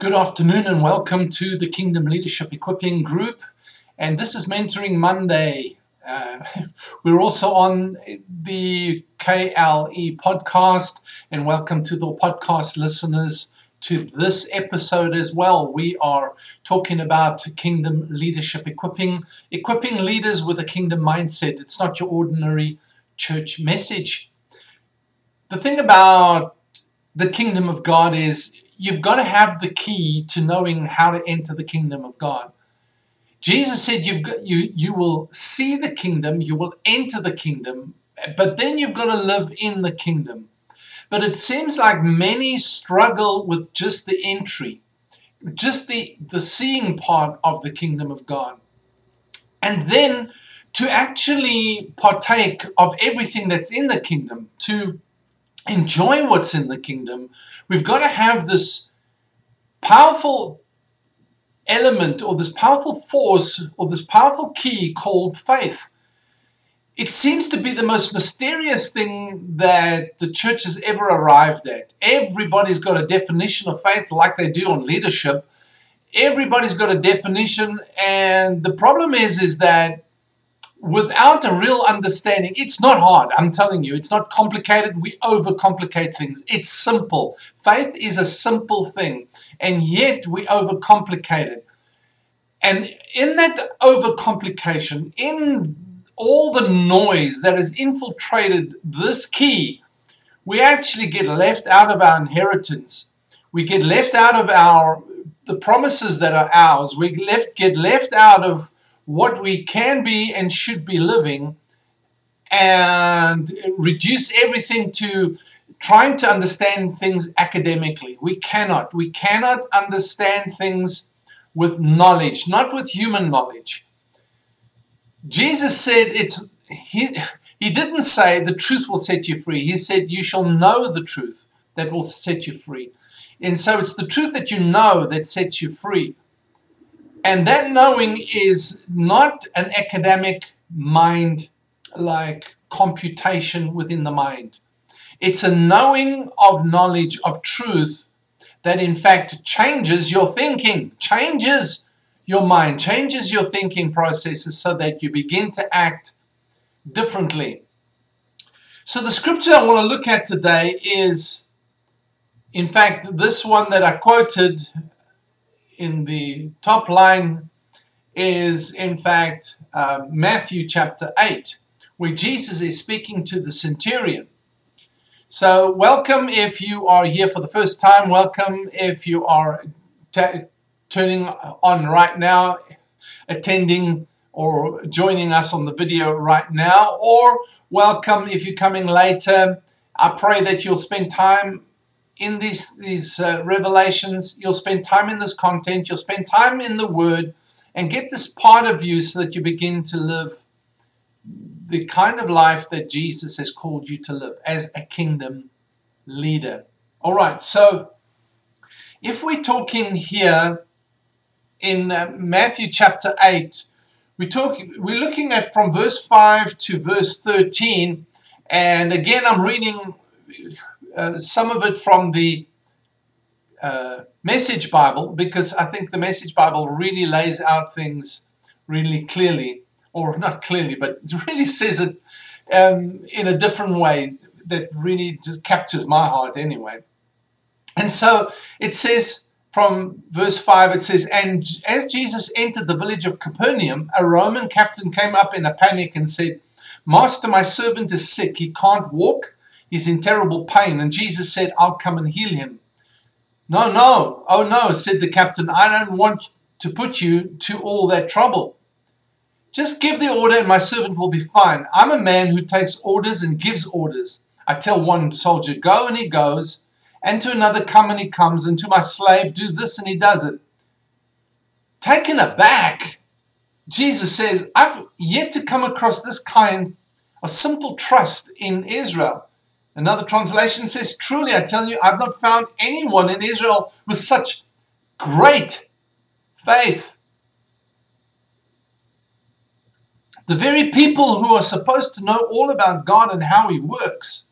Good afternoon and welcome to the Kingdom Leadership Equipping Group. And this is Mentoring Monday. Uh, we're also on the KLE podcast, and welcome to the podcast listeners to this episode as well. We are talking about Kingdom Leadership Equipping, equipping leaders with a kingdom mindset. It's not your ordinary church message. The thing about the kingdom of God is you've got to have the key to knowing how to enter the kingdom of God. Jesus said you've got, you you will see the kingdom, you will enter the kingdom, but then you've got to live in the kingdom. But it seems like many struggle with just the entry, just the the seeing part of the kingdom of God. And then to actually partake of everything that's in the kingdom, to enjoy what's in the kingdom, we've got to have this powerful element or this powerful force or this powerful key called faith. It seems to be the most mysterious thing that the church has ever arrived at. Everybody's got a definition of faith like they do on leadership. Everybody's got a definition and the problem is is that without a real understanding, it's not hard. I'm telling you, it's not complicated. We overcomplicate things. It's simple. Faith is a simple thing, and yet we overcomplicate it. And in that overcomplication, in all the noise that has infiltrated this key, we actually get left out of our inheritance. We get left out of our the promises that are ours. We left get left out of what we can be and should be living and reduce everything to trying to understand things academically. We cannot. We cannot understand things with knowledge, not with human knowledge. Jesus said it's he he didn't say the truth will set you free. He said you shall know the truth that will set you free. And so it's the truth that you know that sets you free. And that knowing is not an academic mind like computation within the mind. It's a knowing of knowledge of truth that in fact changes your thinking, changes your mind, changes your thinking processes so that you begin to act differently. So, the scripture I want to look at today is, in fact, this one that I quoted in the top line is, in fact, uh, Matthew chapter 8, where Jesus is speaking to the centurion. So, welcome if you are here for the first time. Welcome if you are t- turning on right now, attending or joining us on the video right now, or welcome if you're coming later. I pray that you'll spend time in these these uh, revelations you'll spend time in this content you'll spend time in the word and get this part of you so that you begin to live the kind of life that Jesus has called you to live as a kingdom leader. All right so if we're talking here in uh, Matthew chapter 8 we're talking we're looking at from verse 5 to verse 13 and again I'm reading uh, some of it from the uh, Message Bible because I think the Message Bible really lays out things really clearly, or not clearly, but really says it um, in a different way that really just captures my heart anyway. And so it says from verse 5, it says, And as Jesus entered the village of Capernaum, a Roman captain came up in a panic and said, Master, my servant is sick. He can't walk He's in terrible pain. And Jesus said, I'll come and heal him. No, no, oh no, said the captain, I don't want to put you to all that trouble. Just give the order and my servant will be fine. I'm a man who takes orders and gives orders. I tell one soldier, go and he goes, and to another, come and he comes, and to my slave, do this and he does it. Taken aback, Jesus says, I've yet to come across this kind of simple trust in Israel. Another translation says, Truly I tell you, I've not found anyone in Israel with such great faith. The very people who are supposed to know all about God and how He works,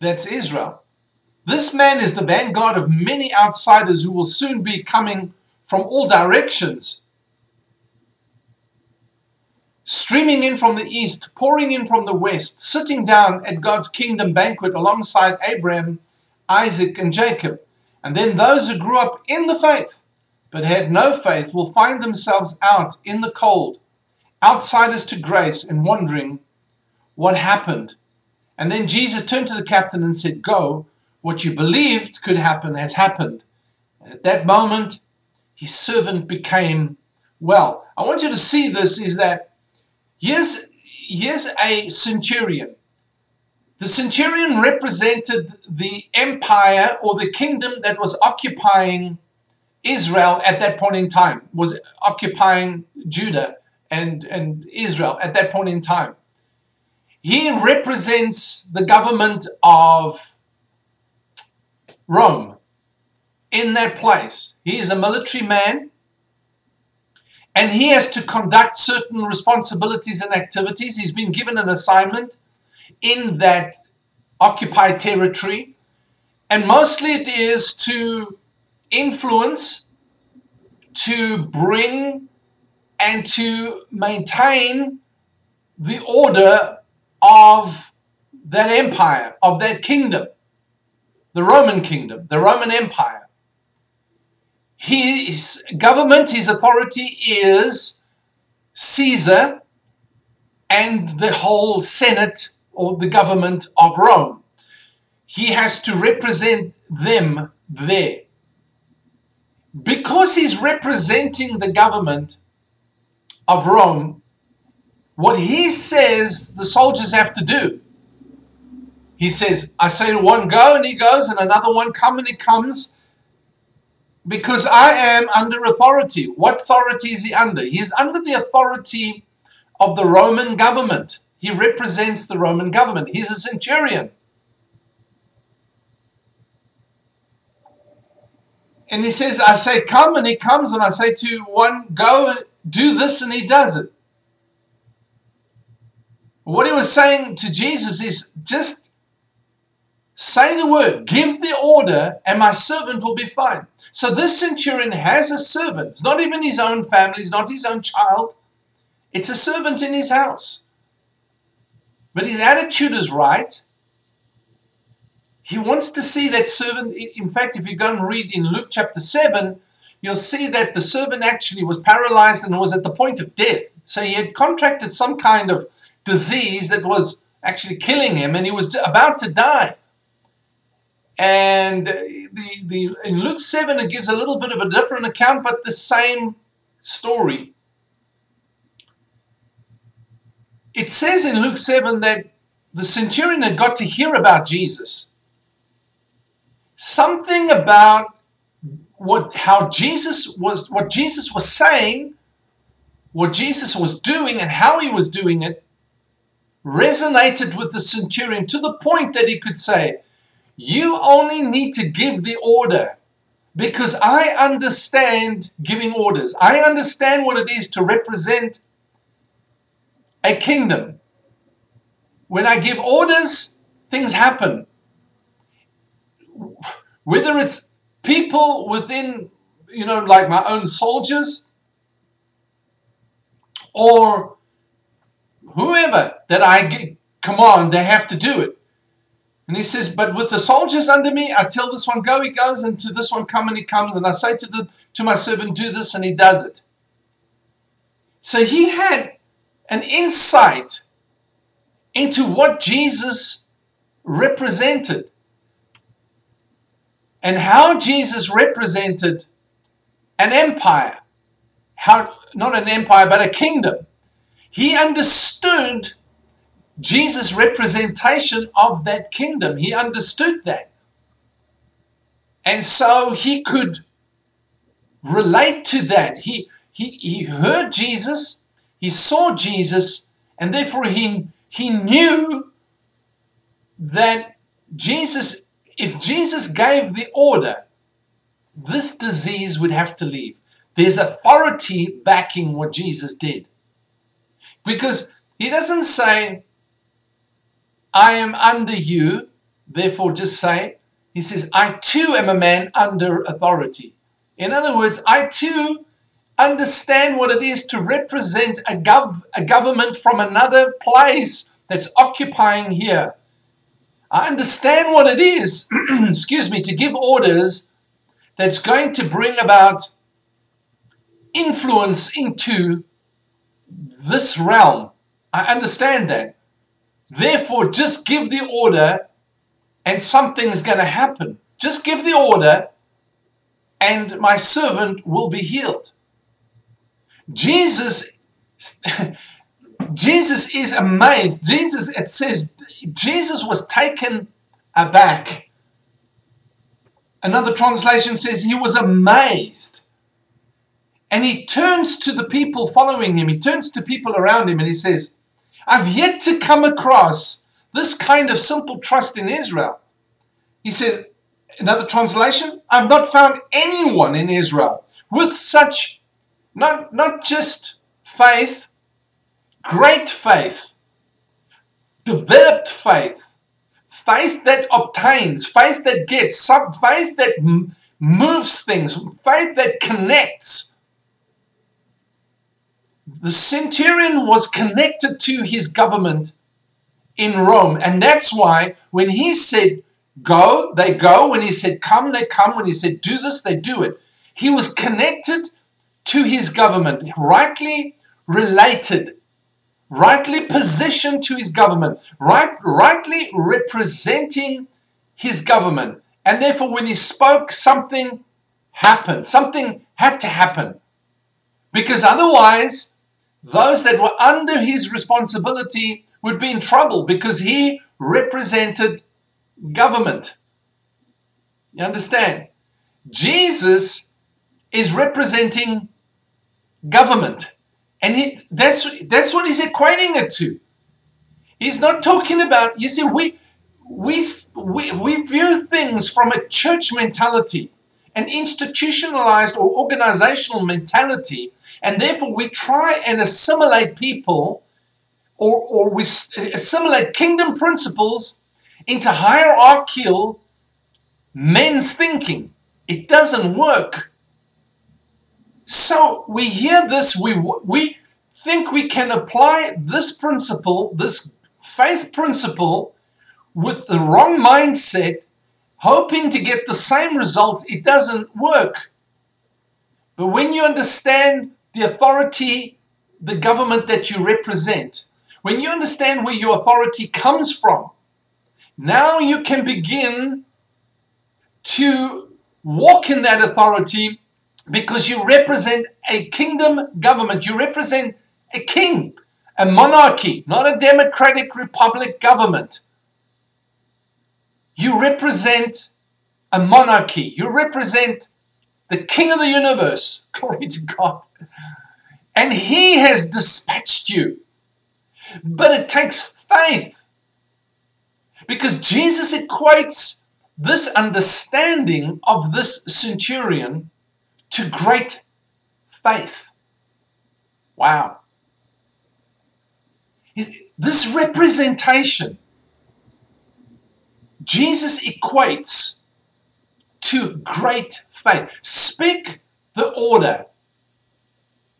that's Israel. This man is the vanguard of many outsiders who will soon be coming from all directions. Streaming in from the east, pouring in from the west, sitting down at God's kingdom banquet alongside Abraham, Isaac, and Jacob. And then those who grew up in the faith but had no faith will find themselves out in the cold, outsiders to grace, and wondering what happened. And then Jesus turned to the captain and said, Go, what you believed could happen has happened. And at that moment, his servant became well. I want you to see this is that here's, here's a centurion. The centurion represented the empire or the kingdom that was occupying Israel at that point in time, was occupying Judah and, and Israel at that point in time. He represents the government of Rome in that place. He is a military man and he has to conduct certain responsibilities and activities. He's been given an assignment in that occupied territory, and mostly it is to influence, to bring, and to maintain the order of that empire, of that kingdom, the Roman kingdom, the Roman Empire. His government, his authority is Caesar and the whole Senate or the government of Rome. He has to represent them there. Because he's representing the government of Rome, what he says the soldiers have to do. He says, I say to one, go, and he goes, and another one, come, and he comes, because I am under authority. What authority is he under? He is under the authority of the Roman government. He represents the Roman government. He's a centurion. And he says, I say, come, and he comes, and I say to one, go and do this, and he does it. What he was saying to Jesus is just say the word, give the order, and my servant will be fine. So this centurion has a servant. It's not even his own family, it's not his own child. It's a servant in his house. But his attitude is right. He wants to see that servant. In fact, if you go and read in Luke chapter 7, you'll see that the servant actually was paralyzed and was at the point of death. So he had contracted some kind of disease that was actually killing him and he was about to die. And the, the, in Luke 7, it gives a little bit of a different account, but the same story. It says in Luke 7 that the centurion had got to hear about Jesus something about what how Jesus was what Jesus was saying, what Jesus was doing and how he was doing it resonated with the centurion to the point that he could say, "You only need to give the order." Because I understand giving orders. I understand what it is to represent a kingdom. When I give orders, things happen whether it's people within, you know, like my own soldiers or whoever that I command, they have to do it. And he says, but with the soldiers under me, I tell this one go, he goes, and to this one come, and he comes, and I say to the to my servant, do this, and he does it. So he had an insight into what Jesus represented and how Jesus represented an empire. How, not an empire, but a kingdom. He understood Jesus' representation of that kingdom. He understood that. And so he could relate to that. He, he, he heard Jesus, he saw Jesus, and therefore he, he knew that Jesus if Jesus gave the order, this disease would have to leave. There's authority backing what Jesus did. Because he doesn't say, I am under you, therefore just say, He says, I too am a man under authority. In other words, I too understand what it is to represent a, gov- a government from another place that's occupying here. I understand what it is, excuse me, to give orders that's going to bring about influence into this realm. I understand that. Therefore, just give the order and something's going to happen. Just give the order and my servant will be healed. Jesus Jesus is amazed. Jesus it says Jesus was taken aback. Another translation says he was amazed. And he turns to the people following him. He turns to people around him and he says, I've yet to come across this kind of simple trust in Israel. He says, another translation, I've not found anyone in Israel with such, not, not just faith, great faith, developed faith, faith that obtains, faith that gets, faith that moves things, faith that connects. The centurion was connected to his government in Rome, and that's why when he said, Go, they go. When he said come, they come. When he said do this, they do it. He was connected to his government, rightly related, rightly positioned to his government, right, rightly representing his government. And therefore, when he spoke, something happened. Something had to happen. Because otherwise, those that were under his responsibility would be in trouble because he represented government. You understand? Jesus is representing government. And he, that's, that's what he's equating it to. He's not talking about, you see, we, we, we, we view things from a church mentality, an institutionalized or organizational mentality, and therefore we try and assimilate people or, or we assimilate kingdom principles into hierarchical men's thinking. It doesn't work. So we hear this, we, we think we can apply this principle, this faith principle, with the wrong mindset, hoping to get the same results. It doesn't work. But when you understand the authority, the government that you represent, when you understand where your authority comes from, now you can begin to walk in that authority because you represent a kingdom government. You represent a king, a monarchy, not a democratic republic government. You represent a monarchy. You represent the king of the universe. Glory to God. And he has dispatched you. But it takes faith. Because Jesus equates this understanding of this centurion to great faith. Wow. This representation, Jesus equates to great faith. Speak the order,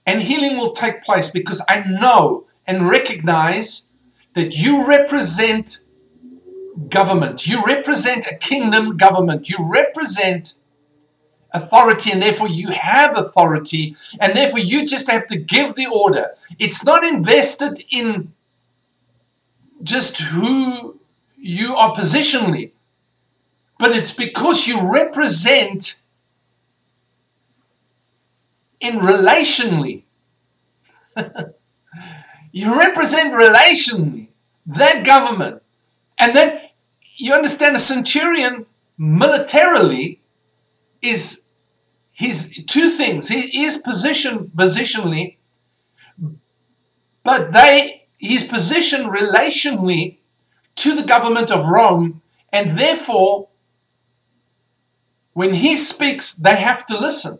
and healing will take place because I know and recognize that you represent government. You represent a kingdom government. You represent authority, and therefore you have authority, and therefore you just have to give the order. It's not invested in just who you are positionally, but it's because you represent in relationally. you represent relationally that government. And then you understand a centurion militarily is his two things. He is positioned positionally, but they he's positioned relationally to the government of Rome, and therefore, when he speaks, they have to listen.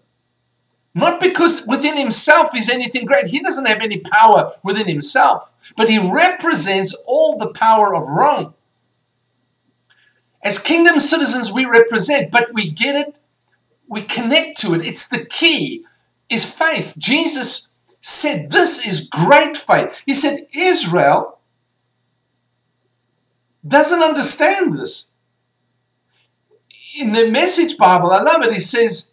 Not because within himself he's anything great. He doesn't have any power within himself, but he represents all the power of Rome. As kingdom citizens, we represent, but we get it, we connect to it. It's the key, is faith. Jesus said, This is great faith. He said, Israel doesn't understand this. In the Message Bible, I love it, he says,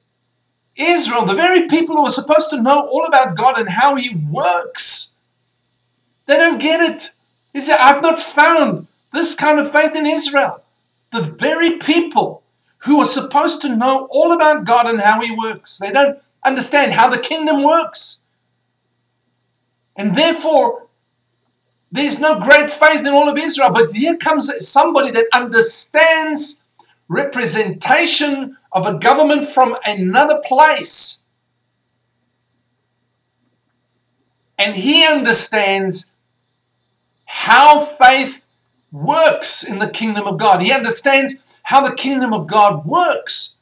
Israel, the very people who are supposed to know all about God and how He works, they don't get it. He said, I've not found this kind of faith in Israel. The very people who are supposed to know all about God and how He works, they don't understand how the kingdom works. And therefore, there's no great faith in all of Israel. But here comes somebody that understands representation of a government from another place. And he understands how faith works in the kingdom of God. He understands how the kingdom of God works.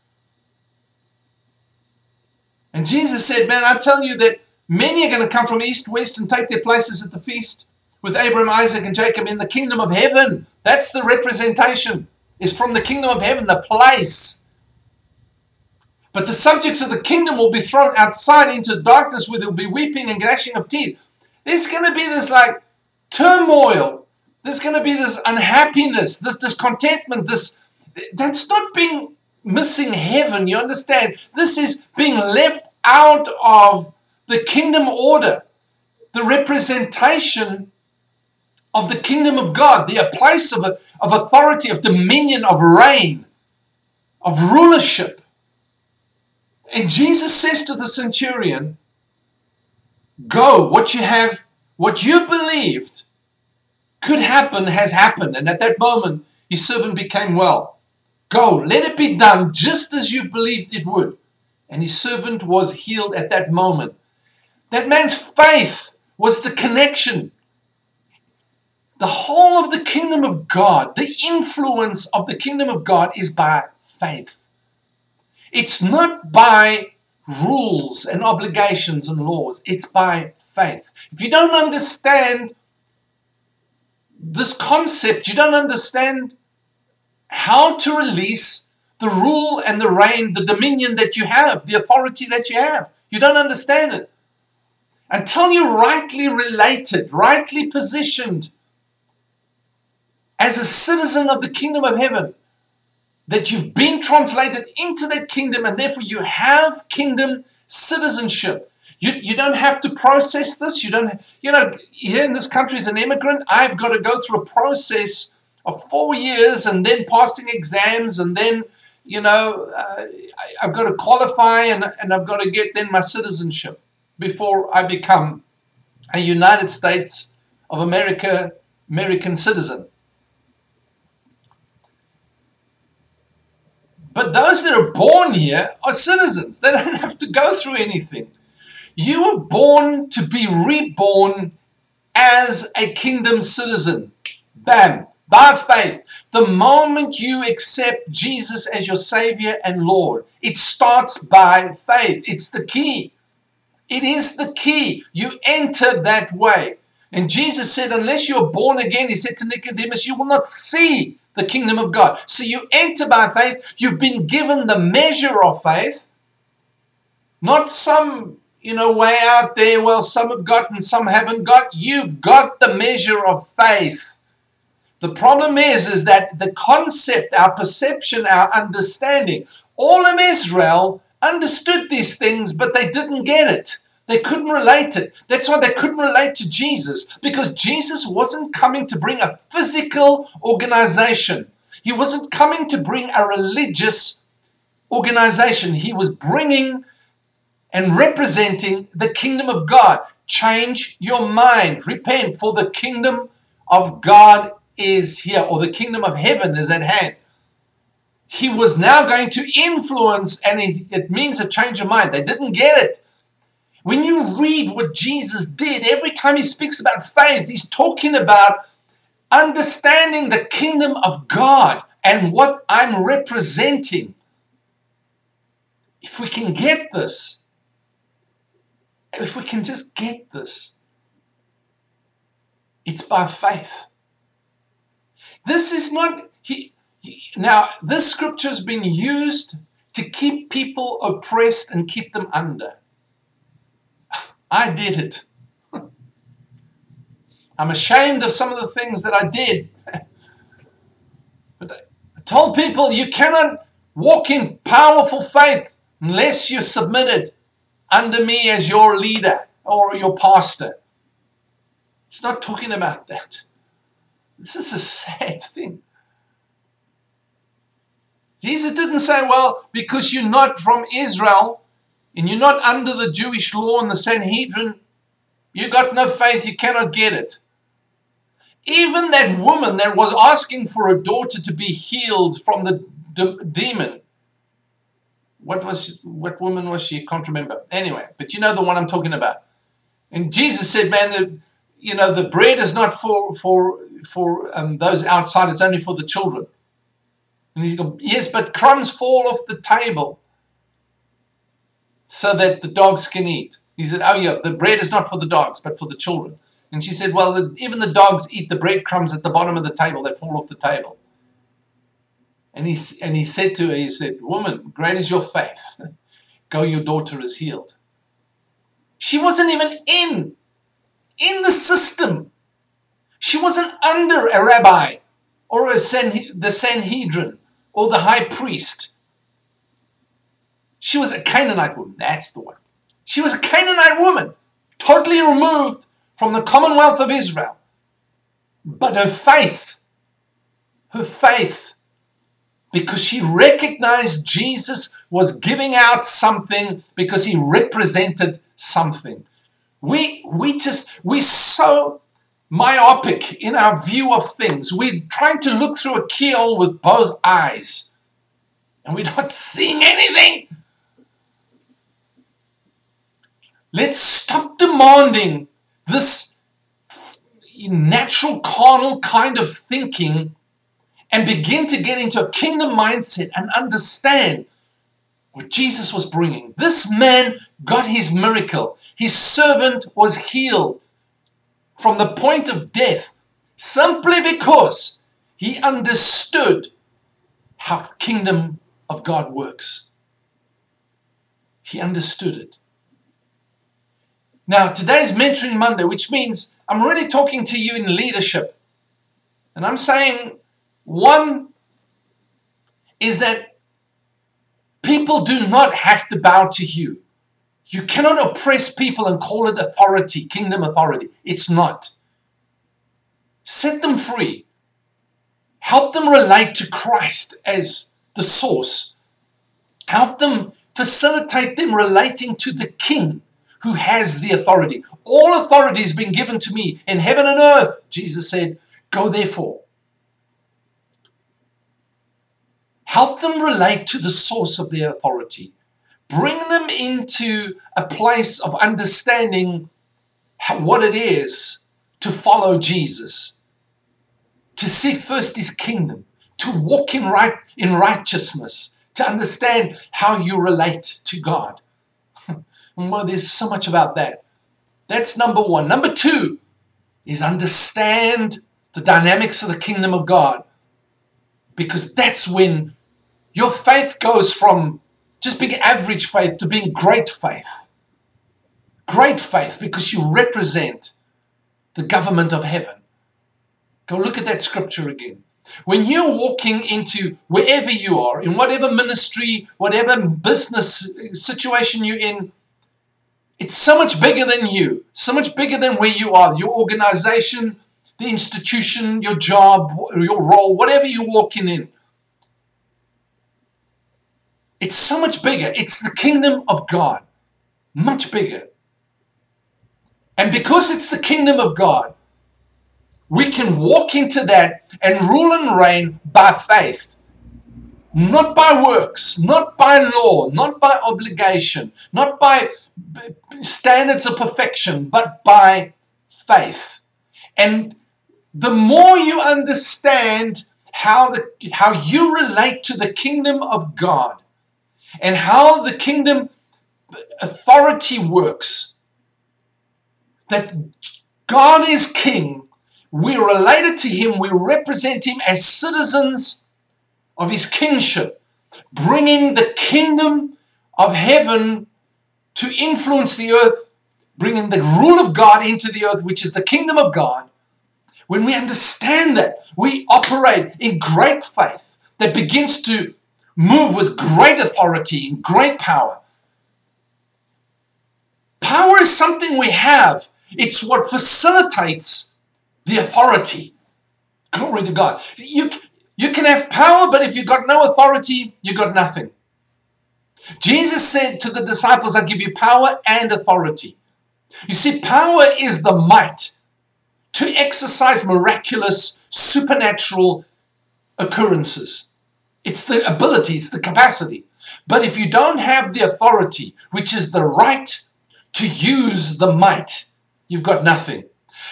And Jesus said, Man, I tell you that many are going to come from east, west, and take their places at the feast with Abraham, Isaac, and Jacob in the kingdom of heaven. That's the representation, is from the kingdom of heaven, the place. But the subjects of the kingdom will be thrown outside into darkness where there will be weeping and gnashing of teeth. There's going to be this like turmoil. There's going to be this unhappiness, this discontentment, this that's not being missing heaven, you understand? This is being left out of the kingdom order, the representation of the kingdom of God, the place of, of authority, of dominion, of reign, of rulership. And Jesus says to the centurion, Go, what you have, what you believed could happen has happened. And at that moment, his servant became well. Go, let it be done just as you believed it would. And his servant was healed at that moment. That man's faith was the connection the whole of the kingdom of God, the influence of the kingdom of God is by faith. It's not by rules and obligations and laws, it's by faith. If you don't understand this concept, you don't understand how to release the rule and the reign, the dominion that you have, the authority that you have. You don't understand it. Until you're rightly related, rightly positioned as a citizen of the kingdom of heaven, that you've been translated into that kingdom and therefore you have kingdom citizenship. You, you don't have to process this. You don't, you know, here in this country as an immigrant, I've got to go through a process of four years and then passing exams and then, you know, uh, I've got to qualify and, and I've got to get then my citizenship before I become a United States of America American citizen. But those that are born here are citizens. They don't have to go through anything. You were born to be reborn as a kingdom citizen. Bam, by faith. The moment you accept Jesus as your Savior and Lord, it starts by faith. It's the key. It is the key. You enter that way. And Jesus said, unless you're born again, he said to Nicodemus, you will not see the kingdom of God. So you enter by faith. You've been given the measure of faith, not some you know way out there. Well, some have got and some haven't got. You've got the measure of faith. The problem is, is that the concept, our perception, our understanding, all of Israel understood these things, but they didn't get it. They couldn't relate it. That's why they couldn't relate to Jesus because Jesus wasn't coming to bring a physical organization. He wasn't coming to bring a religious organization. He was bringing and representing the kingdom of God. Change your mind. Repent, for the kingdom of God is here, or the kingdom of heaven is at hand. He was now going to influence, and it, means a change of mind. They didn't get it. When you read what Jesus did, every time he speaks about faith, he's talking about understanding the kingdom of God and what I'm representing. If we can get this, if we can just get this, it's by faith. This is not, he, Now, this scripture has been used to keep people oppressed and keep them under. I did it. I'm ashamed of some of the things that I did. But I told people you cannot walk in powerful faith unless you're submitted under me as your leader or your pastor. It's not talking about that. This is a sad thing. Jesus didn't say, well, because you're not from Israel and you're not under the Jewish law and the Sanhedrin, you got no faith, you cannot get it. Even that woman that was asking for a daughter to be healed from the de- demon. What was what woman was she? I can't remember. Anyway, but you know the one I'm talking about. And Jesus said, "Man, the, you know the bread is not for for for um, those outside; it's only for the children." And he's going, "Yes, but crumbs fall off the table so that the dogs can eat." He said, "Oh yeah, the bread is not for the dogs, but for the children." And she said, Well, the, even the dogs eat the breadcrumbs at the bottom of the table that fall off the table. And he, and he said to her, He said, Woman, great is your faith. Go, your daughter is healed. She wasn't even in, in the system. She wasn't under a rabbi or a the Sanhedrin or the high priest. She was a Canaanite woman. That's the one. She was a Canaanite woman, totally removed from the commonwealth of Israel. But her faith, her faith, because she recognized Jesus was giving out something because he represented something. We, we just, we're so myopic in our view of things. We're trying to look through a keyhole with both eyes, and we're not seeing anything. Let's stop demanding this natural carnal kind of thinking and begin to get into a kingdom mindset and understand what Jesus was bringing. This man got his miracle. His servant was healed from the point of death simply because he understood how the kingdom of God works. He understood it. Now, today is Mentoring Monday, which means I'm really talking to you in leadership. And I'm saying one is that people do not have to bow to you. You cannot oppress people and call it authority, kingdom authority. It's not. Set them free. Help them relate to Christ as the source. Help them facilitate them relating to the King who has the authority. All authority has been given to me in heaven and earth, Jesus said. Go therefore. Help them relate to the source of their authority. Bring them into a place of understanding what it is to follow Jesus, to seek first his kingdom, to walk in right in righteousness, to understand how you relate to God. Well, there's so much about that. That's number one. Number two is understand the dynamics of the kingdom of God. Because that's when your faith goes from just being average faith to being great faith. Great faith because you represent the government of heaven. Go look at that scripture again. When you're walking into wherever you are, in whatever ministry, whatever business situation you're in, it's so much bigger than you, so much bigger than where you are, your organization, the institution, your job, your role, whatever you're walking in. It's so much bigger. It's the kingdom of God, much bigger. And because it's the kingdom of God, we can walk into that and rule and reign by faith not by works, not by law, not by obligation, not by standards of perfection, but by faith. And the more you understand how, the, how you relate to the kingdom of God and how the kingdom authority works, that God is king, we're related to him, we represent him as citizens of his kingship, bringing the kingdom of heaven to influence the earth, bringing the rule of God into the earth, which is the kingdom of God. When we understand that, we operate in great faith that begins to move with great authority and great power. Power is something we have, it's what facilitates the authority. Glory to God. You, you can have power, but if you've got no authority, you've got nothing. Jesus said to the disciples, I give you power and authority. You see, power is the might to exercise miraculous, supernatural occurrences. It's the ability, it's the capacity. But if you don't have the authority, which is the right to use the might, you've got nothing.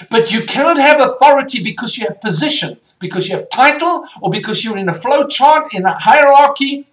But you cannot have authority because you have position, because you have title, or because you're in a flow chart, in a hierarchy,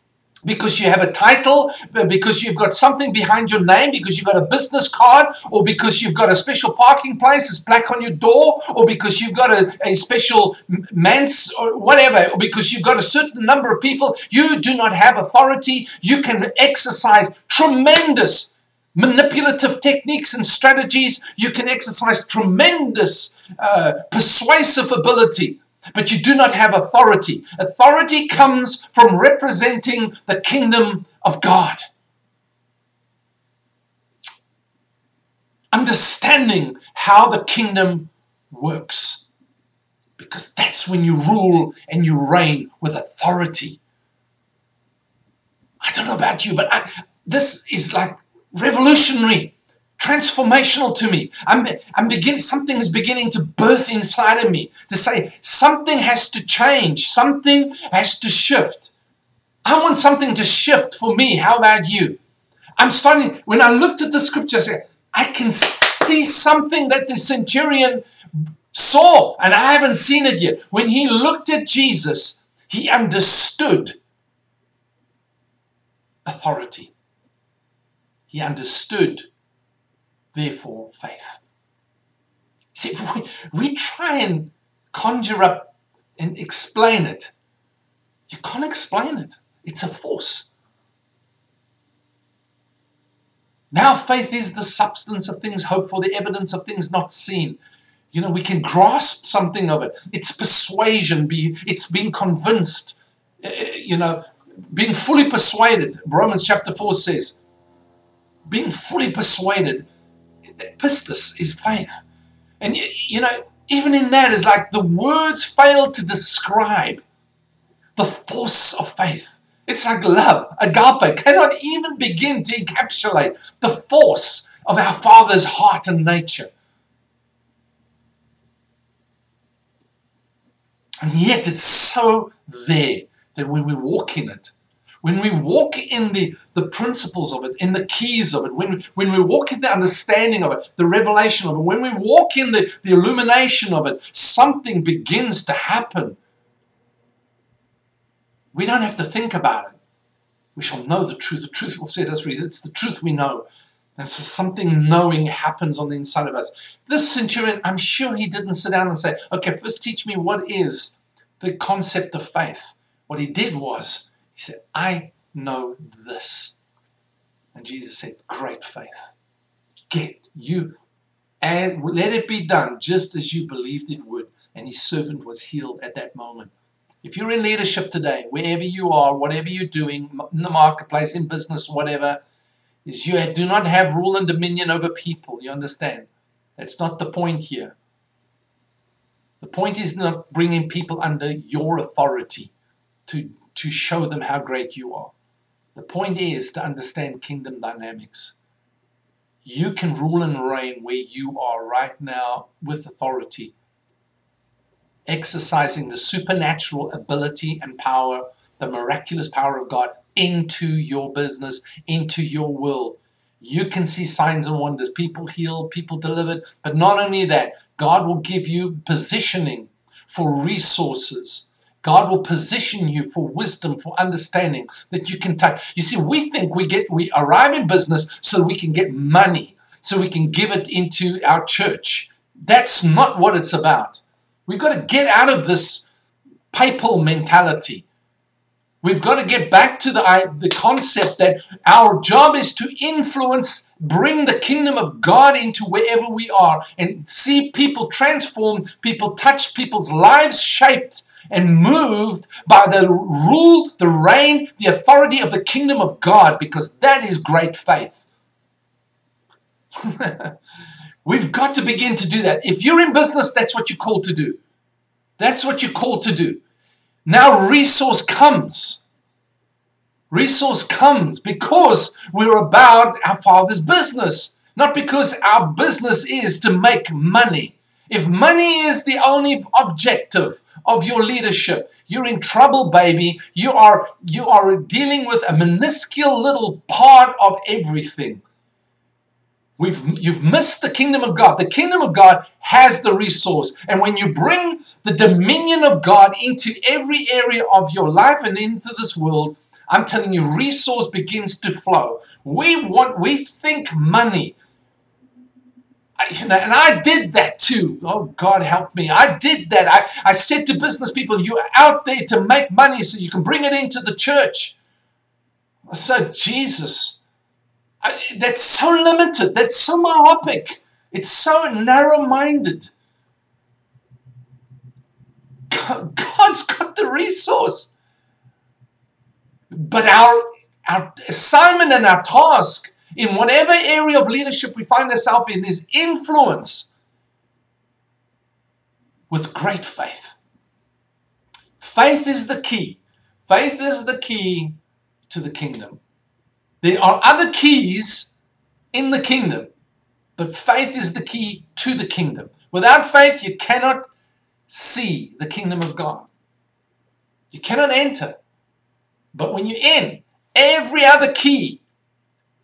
because you have a title, uh, because you've got something behind your name, because you've got a business card, or because you've got a special parking place, it's black on your door, or because you've got a, a special manse, or whatever, or because you've got a certain number of people, you do not have authority. You can exercise tremendous manipulative techniques and strategies. You can exercise tremendous uh, persuasive ability but you do not have authority. Authority comes from representing the kingdom of God. Understanding how the kingdom works. Because that's when you rule and you reign with authority. I don't know about you, but I, this is like revolutionary transformational to me. I'm, I'm begin, something is beginning to birth inside of me to say something has to change, something has to shift. I want something to shift for me. How about you? I'm starting, when I looked at the scripture, I said, I can see something that the centurion saw, and I haven't seen it yet. When he looked at Jesus, he understood authority. He understood therefore faith. See, we, we try and conjure up and explain it. You can't explain it, it's a force. Now, faith is the substance of things hoped for, the evidence of things not seen. You know, we can grasp something of it. It's persuasion, be, it's being convinced, uh, you know, being fully persuaded. Romans chapter 4 says, being fully persuaded that pistis is faith. And you, you know, even in that is like the words fail to describe the force of faith. It's like love, agape, cannot even begin to encapsulate the force of our Father's heart and nature. And yet it's so there that when we walk in it, when we walk in the, the principles of it, in the keys of it, when, when we walk in the understanding of it, the revelation of it, when we walk in the, the illumination of it, something begins to happen. We don't have to think about it. We shall know the truth. The truth will set us free. It's the truth we know. And so something knowing happens on the inside of us. This centurion, I'm sure he didn't sit down and say, okay, first teach me what is the concept of faith. What he did was said, I know this. And Jesus said, Great faith. Get you and let it be done just as you believed it would. And his servant was healed at that moment. If you're in leadership today, wherever you are, whatever you're doing, in the marketplace, in business, whatever, is you do not have rule and dominion over people. You understand? That's not the point here. The point is not bringing people under your authority to to show them how great you are. The point is to understand kingdom dynamics. You can rule and reign where you are right now with authority, exercising the supernatural ability and power, the miraculous power of God into your business, into your will. You can see signs and wonders, people healed, people delivered, but not only that, God will give you positioning for resources God will position you for wisdom, for understanding that you can take. You see, we think we get we arrive in business so we can get money, so we can give it into our church. That's not what it's about. We've got to get out of this papal mentality. We've got to get back to the, the concept that our job is to influence, bring the kingdom of God into wherever we are, and see people transformed, people touched, people's lives shaped and moved by the rule, the reign, the authority of the kingdom of God, because that is great faith. We've got to begin to do that. If you're in business, that's what you're called to do. That's what you're called to do. Now resource comes. Resource comes because we're about our Father's business, not because our business is to make money. If money is the only objective of your leadership, you're in trouble, baby. You are you are dealing with a minuscule little part of everything. We've, you've missed the kingdom of God. The kingdom of God has the resource. And when you bring the dominion of God into every area of your life and into this world, I'm telling you, resource begins to flow. We want, we think money. You know, and I did that too. Oh, God help me. I did that. I, I said to business people, you're out there to make money so you can bring it into the church. I said, Jesus, I, that's so limited. That's so myopic. It's so narrow minded. God's got the resource. But our, our assignment and our task in whatever area of leadership we find ourselves in is influence with great faith. Faith is the key. Faith is the key to the kingdom. There are other keys in the kingdom, but faith is the key to the kingdom. Without faith, you cannot see the kingdom of God. You cannot enter. But when you're in, every other key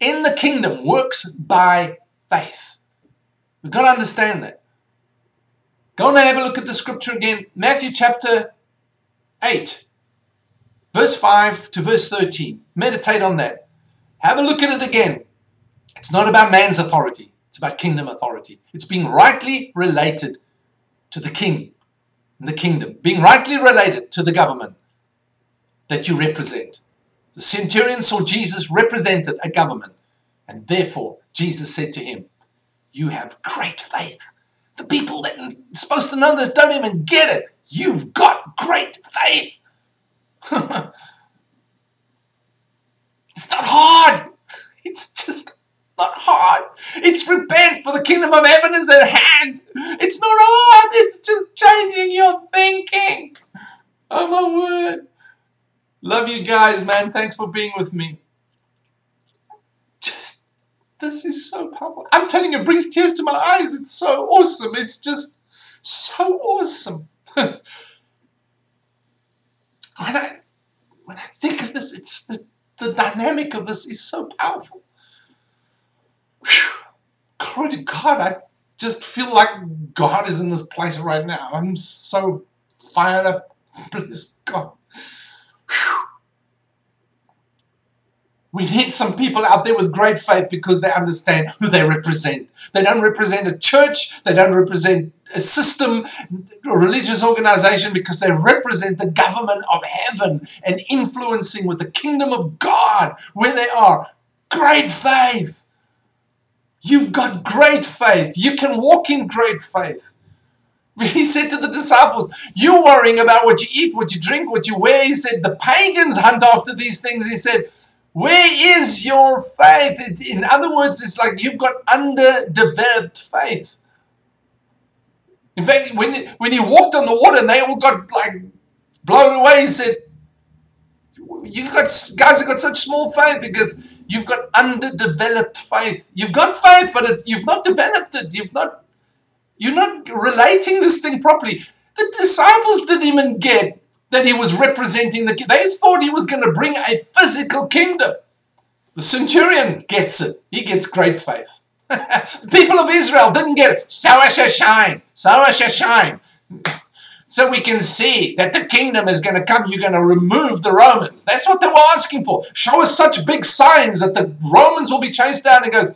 in the kingdom works by faith. We've got to understand that. Go and have a look at the scripture again. Matthew chapter 8, verse 5 to verse 13. Meditate on that. Have a look at it again. It's not about man's authority, it's about kingdom authority. It's being rightly related to the king and the kingdom, being rightly related to the government that you represent. The centurion saw Jesus represented a government, and therefore Jesus said to him, You have great faith. The people that are supposed to know this don't even get it. You've got great faith. It's not hard. It's just not hard. It's repent, for the kingdom of heaven is at hand. It's not hard. It's just changing your thinking. Oh my word. Love you guys, man. Thanks for being with me. Just, this is so powerful. I'm telling you, it brings tears to my eyes. It's so awesome. It's just so awesome. when I when I think of this, it's the the dynamic of this is so powerful. Whew. Glory to God. I just feel like God is in this place right now. I'm so fired up. Please, God. Whew. We need some people out there with great faith because they understand who they represent. They don't represent a church, they don't represent a system, a religious organization, because they represent the government of heaven and influencing with the kingdom of God where they are. Great faith. You've got great faith. You can walk in great faith. He said to the disciples, You're worrying about what you eat, what you drink, what you wear. He said, The pagans hunt after these things. He said, where is your faith? In other words, it's like you've got underdeveloped faith. In fact, when, when he walked on the water and they all got like blown away, he said, You got guys have got such small faith because you've got underdeveloped faith. You've got faith, but it, you've not developed it. You've not you're not relating this thing properly. The disciples didn't even get that he was representing the they thought he was going to bring a physical kingdom. The centurion gets it. He gets great faith. the people of Israel didn't get it. Your shine. Your shine. So we can see that the kingdom is going to come. You're going to remove the Romans. That's what they were asking for. Show us such big signs that the Romans will be chased down. And goes,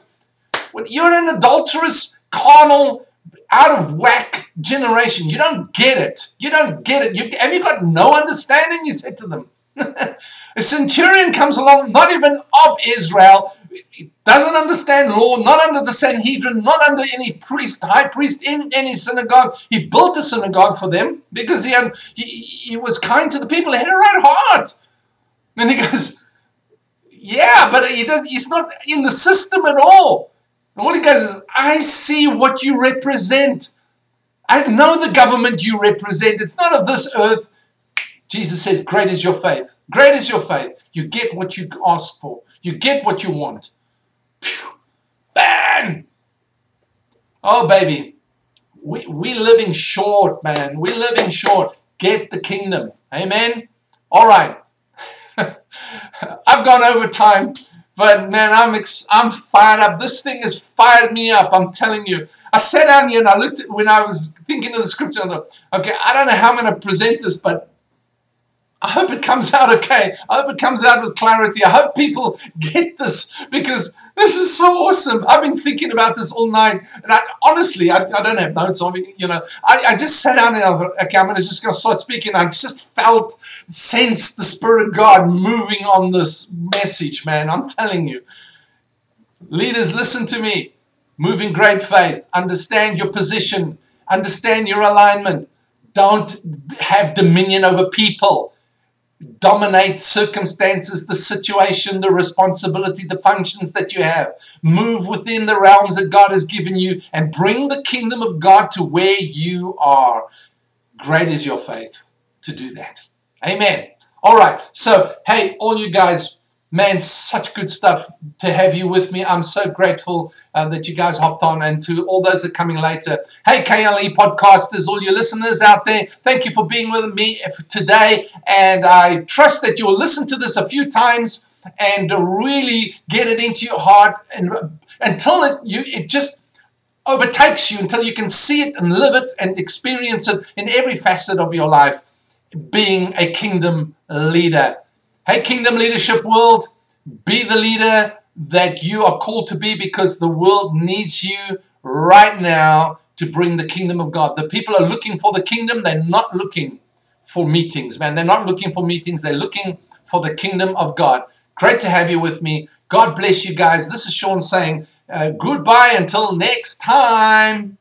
well, you're an adulterous, carnal, out of whack generation. You don't get it. You don't get it. You, have you got no understanding? You said to them. a centurion comes along, not even of Israel, he doesn't understand law, not under the Sanhedrin, not under any priest, high priest in any synagogue. He built a synagogue for them because he, had, he, he was kind to the people. He had a right heart. And he goes, yeah, but he does, he's not in the system at all. What he goes is, I see what you represent. I know the government you represent. It's not of this earth. Jesus says, Great is your faith. Great is your faith. You get what you ask for, you get what you want. Bang! Oh, baby. We, we living short, man. We living short. Get the kingdom. Amen. All right. I've gone over time, but man, I'm ex- I'm fired up. This thing has fired me up. I'm telling you. I sat down here and I looked at when I was thinking of the scripture. I thought, okay, I don't know how I'm going to present this, but I hope it comes out okay. I hope it comes out with clarity. I hope people get this because this is so awesome. I've been thinking about this all night, and I, honestly, I, I, don't have notes on me. You know, I, I just sat down and I thought, okay, I'm just gonna start speaking. I just felt, sensed the Spirit of God moving on this message, man. I'm telling you, leaders, listen to me. Move in great faith. Understand your position. Understand your alignment. Don't have dominion over people dominate circumstances, the situation, the responsibility, the functions that you have. Move within the realms that God has given you and bring the kingdom of God to where you are. Great is your faith to do that. Amen. All right. So, hey, all you guys, man, such good stuff to have you with me. I'm so grateful uh, that you guys hopped on, and to all those that are coming later. Hey, KLE podcasters, all your listeners out there, thank you for being with me today. And I trust that you'll listen to this a few times and really get it into your heart and until it you it just overtakes you until you can see it and live it and experience it in every facet of your life being a kingdom leader hey kingdom leadership world be the leader that you are called to be because the world needs you right now to bring the kingdom of God. The people are looking for the kingdom, they're not looking for meetings, man. They're not looking for meetings, they're looking for the kingdom of God. Great to have you with me. God bless you guys. This is Sean saying uh, goodbye until next time.